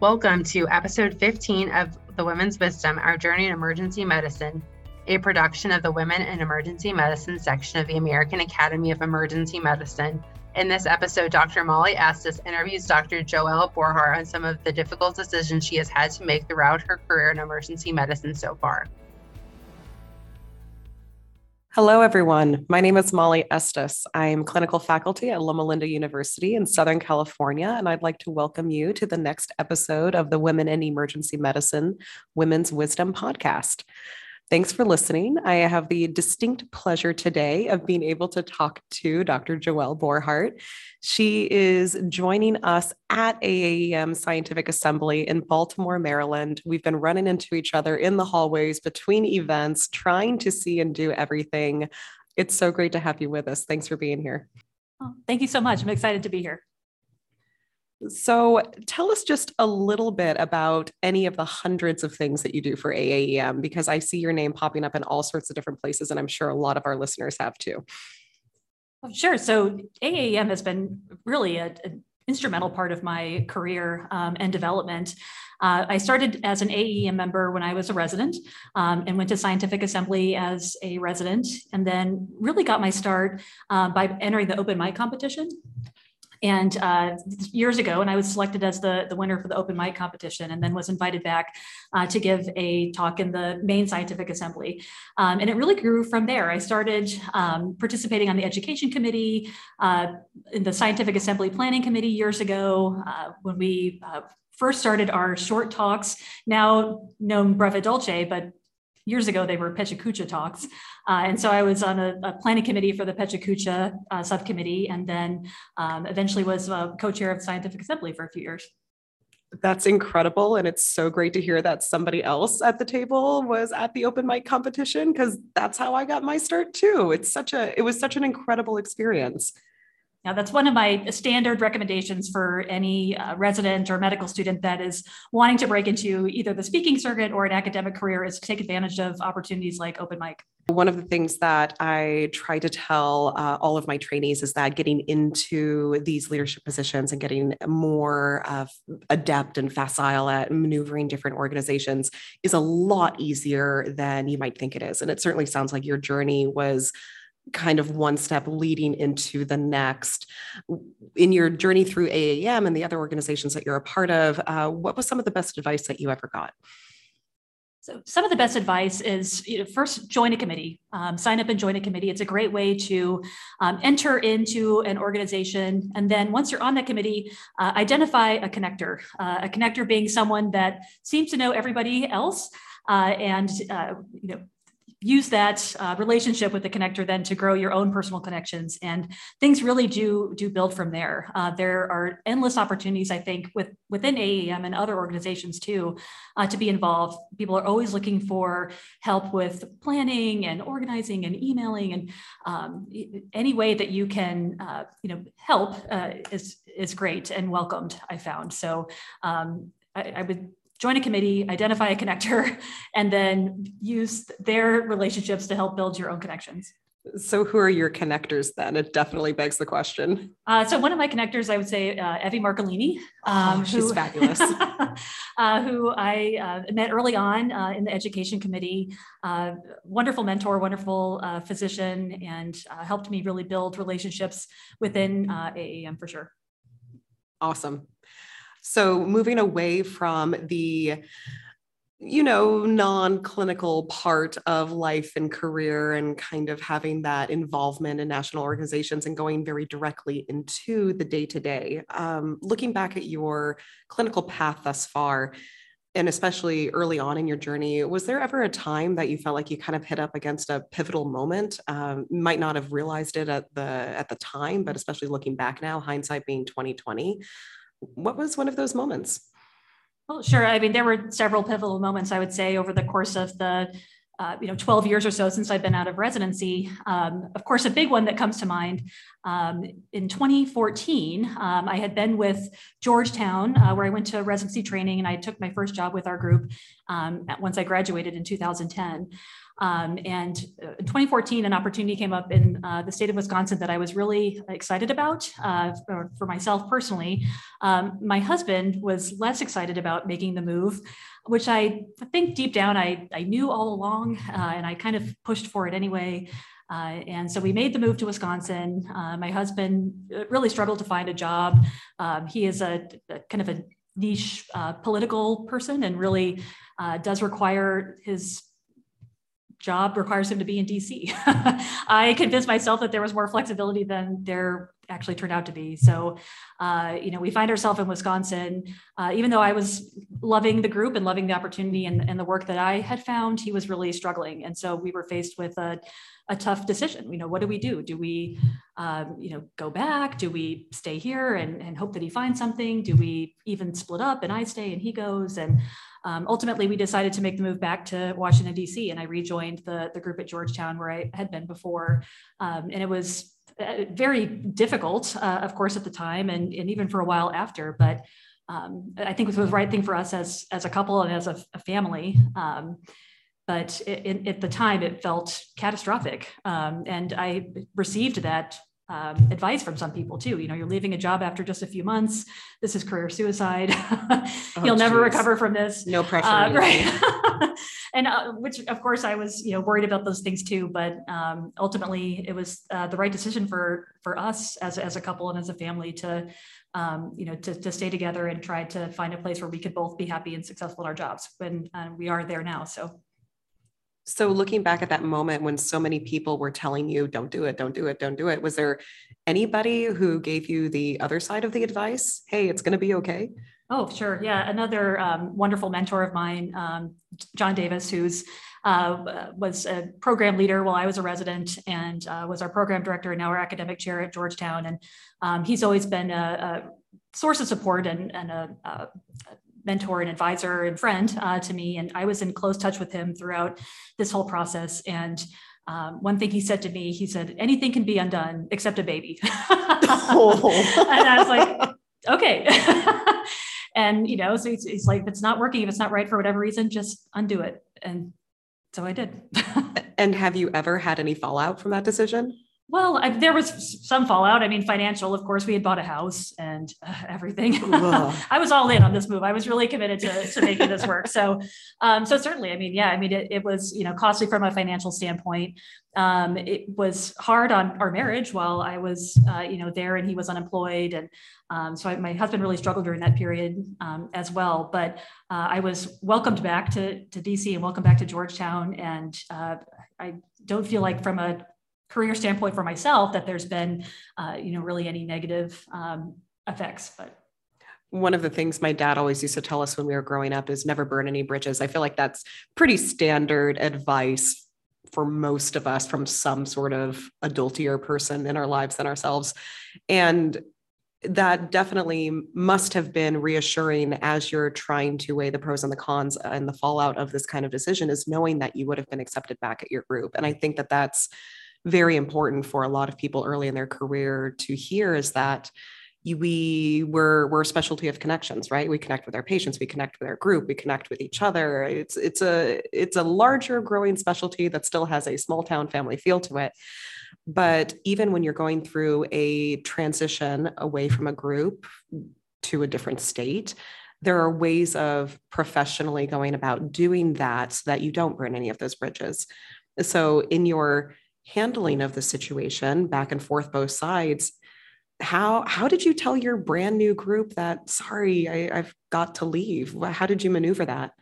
Welcome to episode 15 of The Women's Wisdom Our Journey in Emergency Medicine, a production of the Women in Emergency Medicine section of the American Academy of Emergency Medicine. In this episode, Dr. Molly Estes interviews Dr. Joelle Borhart on some of the difficult decisions she has had to make throughout her career in emergency medicine so far. Hello, everyone. My name is Molly Estes. I'm clinical faculty at Loma Linda University in Southern California, and I'd like to welcome you to the next episode of the Women in Emergency Medicine Women's Wisdom podcast. Thanks for listening. I have the distinct pleasure today of being able to talk to Dr. Joelle Borhart. She is joining us at AAEM Scientific Assembly in Baltimore, Maryland. We've been running into each other in the hallways between events, trying to see and do everything. It's so great to have you with us. Thanks for being here. Oh, thank you so much. I'm excited to be here. So, tell us just a little bit about any of the hundreds of things that you do for AAEM, because I see your name popping up in all sorts of different places, and I'm sure a lot of our listeners have too. Sure. So, AAEM has been really an instrumental part of my career um, and development. Uh, I started as an AAEM member when I was a resident um, and went to Scientific Assembly as a resident, and then really got my start uh, by entering the open mic competition and uh, years ago, and I was selected as the, the winner for the open mic competition, and then was invited back uh, to give a talk in the main scientific assembly. Um, and it really grew from there. I started um, participating on the education committee, uh, in the scientific assembly planning committee years ago, uh, when we uh, first started our short talks, now known Breve Dulce, but years ago they were PechaKucha talks. Uh, and so I was on a, a planning committee for the PechaKucha uh, subcommittee, and then um, eventually was co-chair of scientific assembly for a few years. That's incredible. And it's so great to hear that somebody else at the table was at the open mic competition because that's how I got my start too. It's such a, it was such an incredible experience. Now, that's one of my standard recommendations for any uh, resident or medical student that is wanting to break into either the speaking circuit or an academic career is to take advantage of opportunities like open mic. One of the things that I try to tell uh, all of my trainees is that getting into these leadership positions and getting more uh, adept and facile at maneuvering different organizations is a lot easier than you might think it is. And it certainly sounds like your journey was kind of one step leading into the next. In your journey through AAEM and the other organizations that you're a part of, uh, what was some of the best advice that you ever got? So some of the best advice is you know, first join a committee, um, sign up and join a committee. It's a great way to um, enter into an organization. And then once you're on that committee, uh, identify a connector, uh, a connector being someone that seems to know everybody else uh, and uh, you know use that uh, relationship with the connector then to grow your own personal connections and things really do do build from there. Uh, there are endless opportunities i think with within aem and other organizations too uh, to be involved. People are always looking for help with planning and organizing and emailing and um, any way that you can uh, you know help uh, is is great and welcomed i found. So um, I, I would join a committee, identify a connector, and then use their relationships to help build your own connections. So, who are your connectors then? It definitely begs the question. Uh, so, one of my connectors, I would say, uh, Evie Marcolini. Um, oh, she's who, fabulous. uh, who I uh, met early on uh, in the education committee. Uh, wonderful mentor, wonderful physician, and helped me really build relationships within AAEM for sure. Awesome. So moving away from the you know, non clinical part of life and career and kind of having that involvement in national organizations and going very directly into the day to day. Looking back at your clinical path thus far, and especially early on in your journey, was there ever a time that you felt like you kind of hit up against a pivotal moment? Um, might not have realized it at the at the time, but especially looking back now, hindsight being 2020 what was one of those moments? Well, sure. I mean, there were several pivotal moments, I would say, over the course of the uh, you know 12 years or so since I've been out of residency. Um, of course, a big one that comes to mind um, in 2014, um, I had been with Georgetown, uh, where I went to residency training, and I took my first job with our group um, once I graduated in 2010. Um, and uh, in 2014, an opportunity came up in uh, the state of Wisconsin that I was really excited about uh, for, for, myself personally. Um, my husband was less excited about making the move, which I think deep down I, I knew all along, uh, and I kind of pushed for it anyway. Uh, and so we made the move to Wisconsin. Uh, my husband really struggled to find a job. Um, he is a, a, kind of a niche political person and really does require his job requires him to be in DC. I convinced myself that there was more flexibility than there actually turned out to be. So, uh, you know, we find ourselves in Wisconsin. Uh, even though I was loving the group and loving the opportunity and, and the work that I had found, he was really struggling. And so we were faced with a, a tough decision. You know, what do we do? Do we, um, you know, go back? Do we stay here and, and hope that he finds something? Do we even split up and I stay and he goes? And um, ultimately, we decided to make the move back to Washington, D.C., and I rejoined the, the group at Georgetown where I had been before. Um, and it was uh, very difficult, uh, of course, at the time and, and even for a while after. But um, I think it was the right thing for us as, as a couple and as a, a family. Um, but it, it, at the time, it felt catastrophic. Um, and I received that um, advice from some people too. You know, you're leaving a job after just a few months. This is career suicide. You'll oh, never recover from this. No pressure. Uh, right. and uh, which, of course, I was you know worried about those things too. But um, ultimately, it was uh, the right decision for for us as as a couple and as a family to. Um, you know, to, to stay together and try to find a place where we could both be happy and successful in our jobs. And uh, we are there now. So so looking back at that moment when so many people were telling you don't do it don't do it don't do it was there anybody who gave you the other side of the advice hey it's going to be okay oh sure yeah another um, wonderful mentor of mine um, john davis who's uh, was a program leader while I was a resident and uh, was our program director and now our academic chair at Georgetown. And um, he's always been a, a, source of support and, and a, a, mentor and advisor and friend uh, to me. And I was in close touch with him throughout this whole process. And um, one thing he said to me, he said, anything can be undone except a baby. oh. and I was like, okay. and, you know, so he's, he's like, if it's not working, if it's not right for whatever reason, just undo it. And so I did. and have you ever had any fallout from that decision? Well, I, there was some fallout. I mean, financial, of course, we had bought a house and uh, everything. I was all in on this move. I was really committed to, to making this work. So, um, so certainly, I mean, yeah, I mean, it, it was, you know, costly from a financial standpoint. Um, it was hard on our marriage while I was, uh, you know, there and he was unemployed. And um, so I, my husband really struggled during that period um, as well. But uh, I was welcomed back to, to DC and welcome back to Georgetown. And uh, I don't feel like from a career standpoint for myself that there's been, uh, you know, really any negative um, effects. But one of the things my dad always used to tell us when we were growing up is never burn any bridges. I feel like that's pretty standard advice for most of us from some sort of adultier person in our lives than ourselves. And that definitely must have been reassuring as you're trying to weigh the pros and the cons and the fallout of this kind of decision is knowing that you would have been accepted back at your group. And I think that that's very important for a lot of people early in their career to hear is that we we're we're a specialty of connections right? We connect with our patients we connect with our group we connect with each other. It's it's a it's a larger growing specialty that still has a small town family feel to it. But even when you're going through a transition away from a group to a different state there are ways of professionally going about doing that so that you don't burn any of those bridges. So in your handling of the situation back and forth both sides how how did you tell your brand new group that sorry I, have got to leave how did you maneuver that?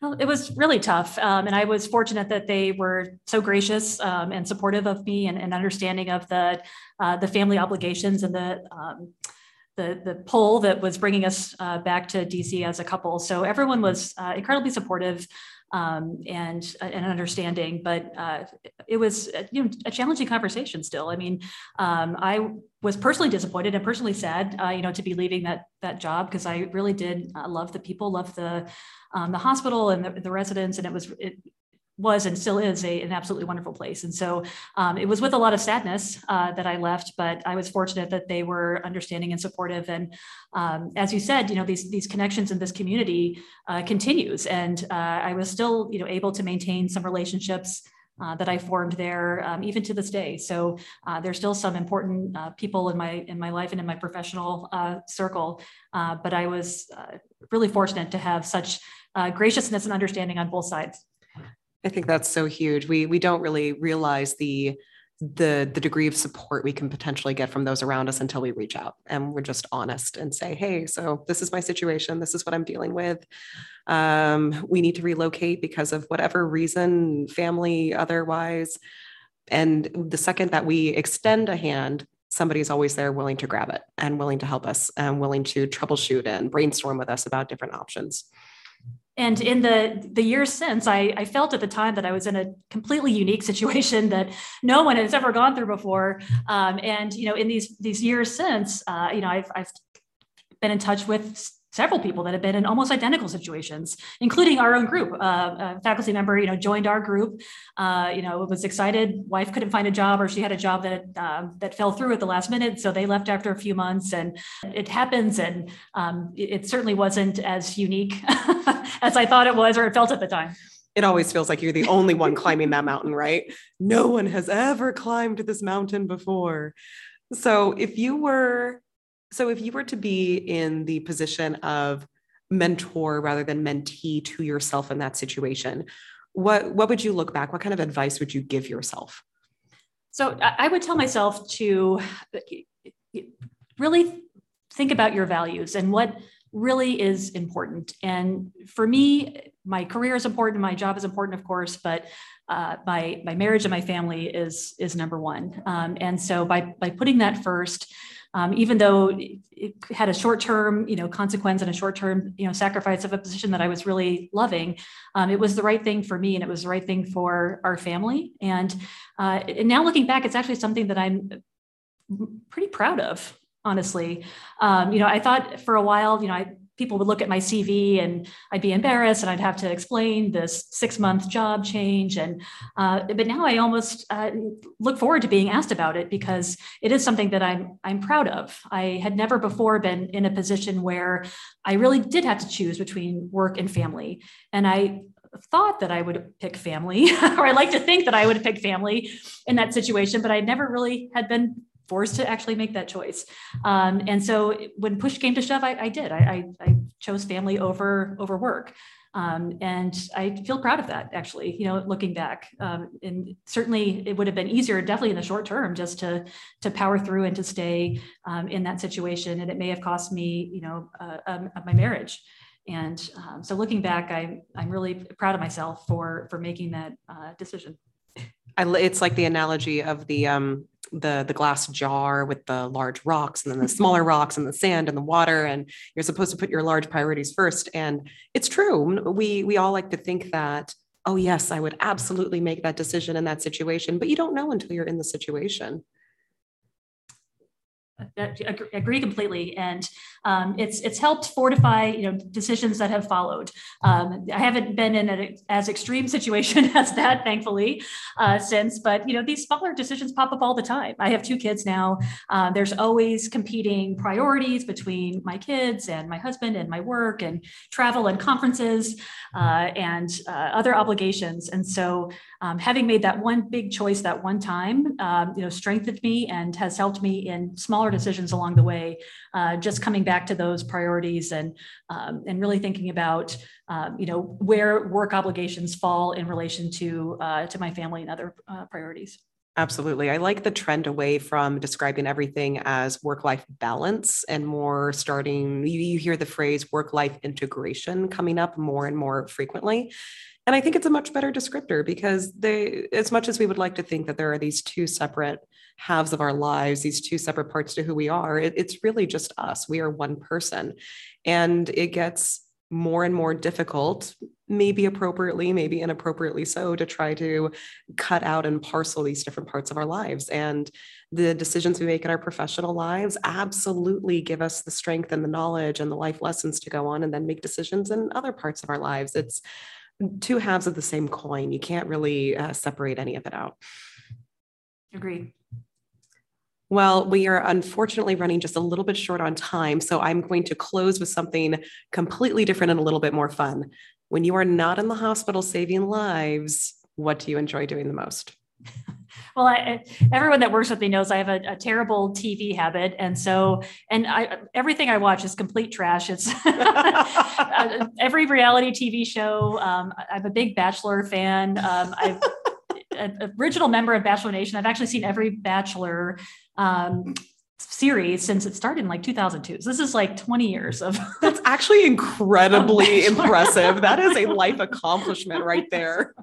Well, it was really tough um, and i was fortunate that they were so gracious um, and supportive of me and, and understanding of the uh, the family obligations and the um, the, the pull that was bringing us uh, back to DC as a couple. So everyone was uh, incredibly supportive um, and uh, and understanding. But uh, it was uh, you know a challenging conversation still. I mean, um, I was personally disappointed and personally sad, uh, you know, to be leaving that that job because I really did love the people, love the um, the hospital and the, the residents, and it was it, was and still is a, an absolutely wonderful place. And so um, it was with a lot of sadness uh, that I left, but I was fortunate that they were understanding and supportive. And um, as you said, you know, these, these connections in this community uh, continues. And uh, I was still, you know, able to maintain some relationships uh, that I formed there, um, even to this day. So uh, there's still some important uh, people in my in my life and in my professional circle. But I was really fortunate to have such graciousness and understanding on both sides. I think that's so huge. We we don't really realize the the the degree of support we can potentially get from those around us until we reach out and we're just honest and say hey so this is my situation. This is what i'm dealing with. Um, we need to relocate because of whatever reason family otherwise. And the second that we extend a hand somebody's always there willing to grab it and willing to help us and willing to troubleshoot and brainstorm with us about different options and in the the years since I, I, felt at the time that i was in a completely unique situation that no one has ever gone through before. Um, and you know in these these years since uh, you know I've, I've been in touch with several people that have been in almost identical situations, including our own group. Uh, a faculty member, you know, joined our group. Uh, you know, was excited. Wife couldn't find a job, or she had a job that uh, that fell through at the last minute, so they left after a few months. And it happens, and um, it, it certainly wasn't as unique as I thought it was, or it felt at the time. It always feels like you're the only one climbing that mountain, right? No one has ever climbed this mountain before. So if you were so if you were to be in the position of mentor rather than mentee to yourself in that situation, what what would you look back? What kind of advice would you give yourself? So I would tell myself to really think about your values and what really is important. And for me, my career is important, my job is important, of course, but uh, my my marriage and my family is is number one. Um, and so by by putting that first, um, even though it had a short-term, you know, consequence and a short-term, you know, sacrifice of a position that I was really loving, um, it was the right thing for me and it was the right thing for our family. And, uh, and now looking back, it's actually something that I'm pretty proud of honestly. Um, you know, I thought for a while, you know, I people would look at my CV and I'd be embarrassed and I'd have to explain this six month job change. And uh, but now I almost uh, look forward to being asked about it because it is something that I'm I'm proud of. I had never before been in a position where I really did have to choose between work and family, and I thought that I would pick family, or I like to think that I would pick family in that situation, but I never really had been forced to actually make that choice. Um, and so when push came to shove, I, I did. I, I, I, chose family over over work. Um, and I feel proud of that, actually, you know, looking back. Um, and certainly it would have been easier, definitely in the short term, just to, to power through and to stay um, in that situation. And it may have cost me, you know, uh, um, my marriage. And um, so looking back, I, I'm really proud of myself for, for making that uh, decision. I, it's like the analogy of the um, the the glass jar with the large rocks and then the mm-hmm. smaller rocks and the sand and the water and you're supposed to put your large priorities first. And it's true. We we all like to think that oh yes i would absolutely make that decision in that situation but you don't know until you're in the situation agree completely. And um, it's it's helped fortify you know decisions that have followed. Um, i haven't been in an as extreme situation as that thankfully uh, since but you know these smaller decisions pop up all the time. I have two kids now. Uh, there's always competing priorities between my kids and my husband and my work and travel and conferences uh, and uh, other obligations. And so um, having made that one big choice that one time, um, you know, strengthened me and has helped me in smaller decisions along the way. Uh, just coming back to those priorities and um, and really thinking about, um, you know, where work obligations fall in relation to uh, to my family and other uh, priorities. Absolutely. I like the trend away from describing everything as work life balance and more starting, you, you hear the phrase work life integration coming up more and more frequently. And I think it's a much better descriptor because they, as much as we would like to think that there are these two separate halves of our lives, these two separate parts to who we are, it, it's really just us. We are one person. And it gets more and more difficult, maybe appropriately, maybe inappropriately so, to try to cut out and parcel these different parts of our lives. And the decisions we make in our professional lives absolutely give us the strength and the knowledge and the life lessons to go on and then make decisions in other parts of our lives. It's two halves of the same coin. You can't really uh, separate any of it out. Agreed. Well, we are unfortunately running just a little bit short on time. So I'm going to close with something completely different and a little bit more fun. When you are not in the hospital saving lives, what do you enjoy doing the most? Well, I, everyone that works with me knows I have a, a, terrible TV habit, and so and I everything I watch is complete trash. It's uh, every reality TV show. Um, I'm a big Bachelor fan. Um, I'm an original member of Bachelor Nation. I've actually seen every Bachelor um, series since it started in like 2002. So this is like 20 years of. That's actually incredibly impressive. That is a life accomplishment right there.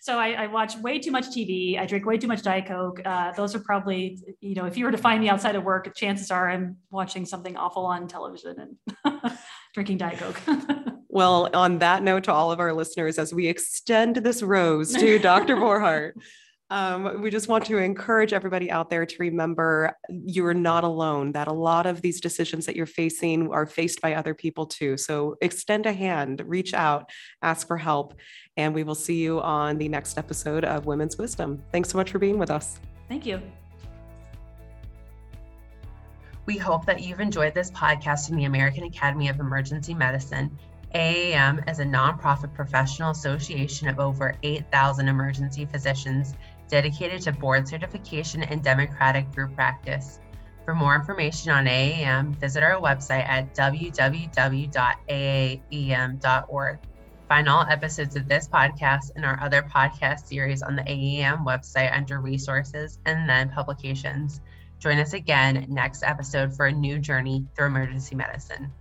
So I, I, watch way too much TV. I drink way too much Diet Coke. Uh, those are probably, you know, if you were to find me outside of work, chances are I'm watching something awful on television and drinking Diet Coke. well, on that note, to all of our listeners, as we extend this rose to Dr. Borhart, um, we just want to encourage everybody out there to remember you are not alone, that a lot of these decisions that you're facing are faced by other people too. So extend a hand, reach out, ask for help, and we will see you on the next episode of Women's Wisdom. Thanks so much for being with us. Thank you. We hope that you've enjoyed this podcast from the American Academy of Emergency Medicine. AAEM is a nonprofit professional association of over 8,000 emergency physicians dedicated to board certification and democratic group practice. For more information on AAEM, visit our website at www.aaem.org. Find all episodes of this podcast and our other podcast series on the AAEM website under resources and then publications. Join us again next episode for a new journey through emergency medicine.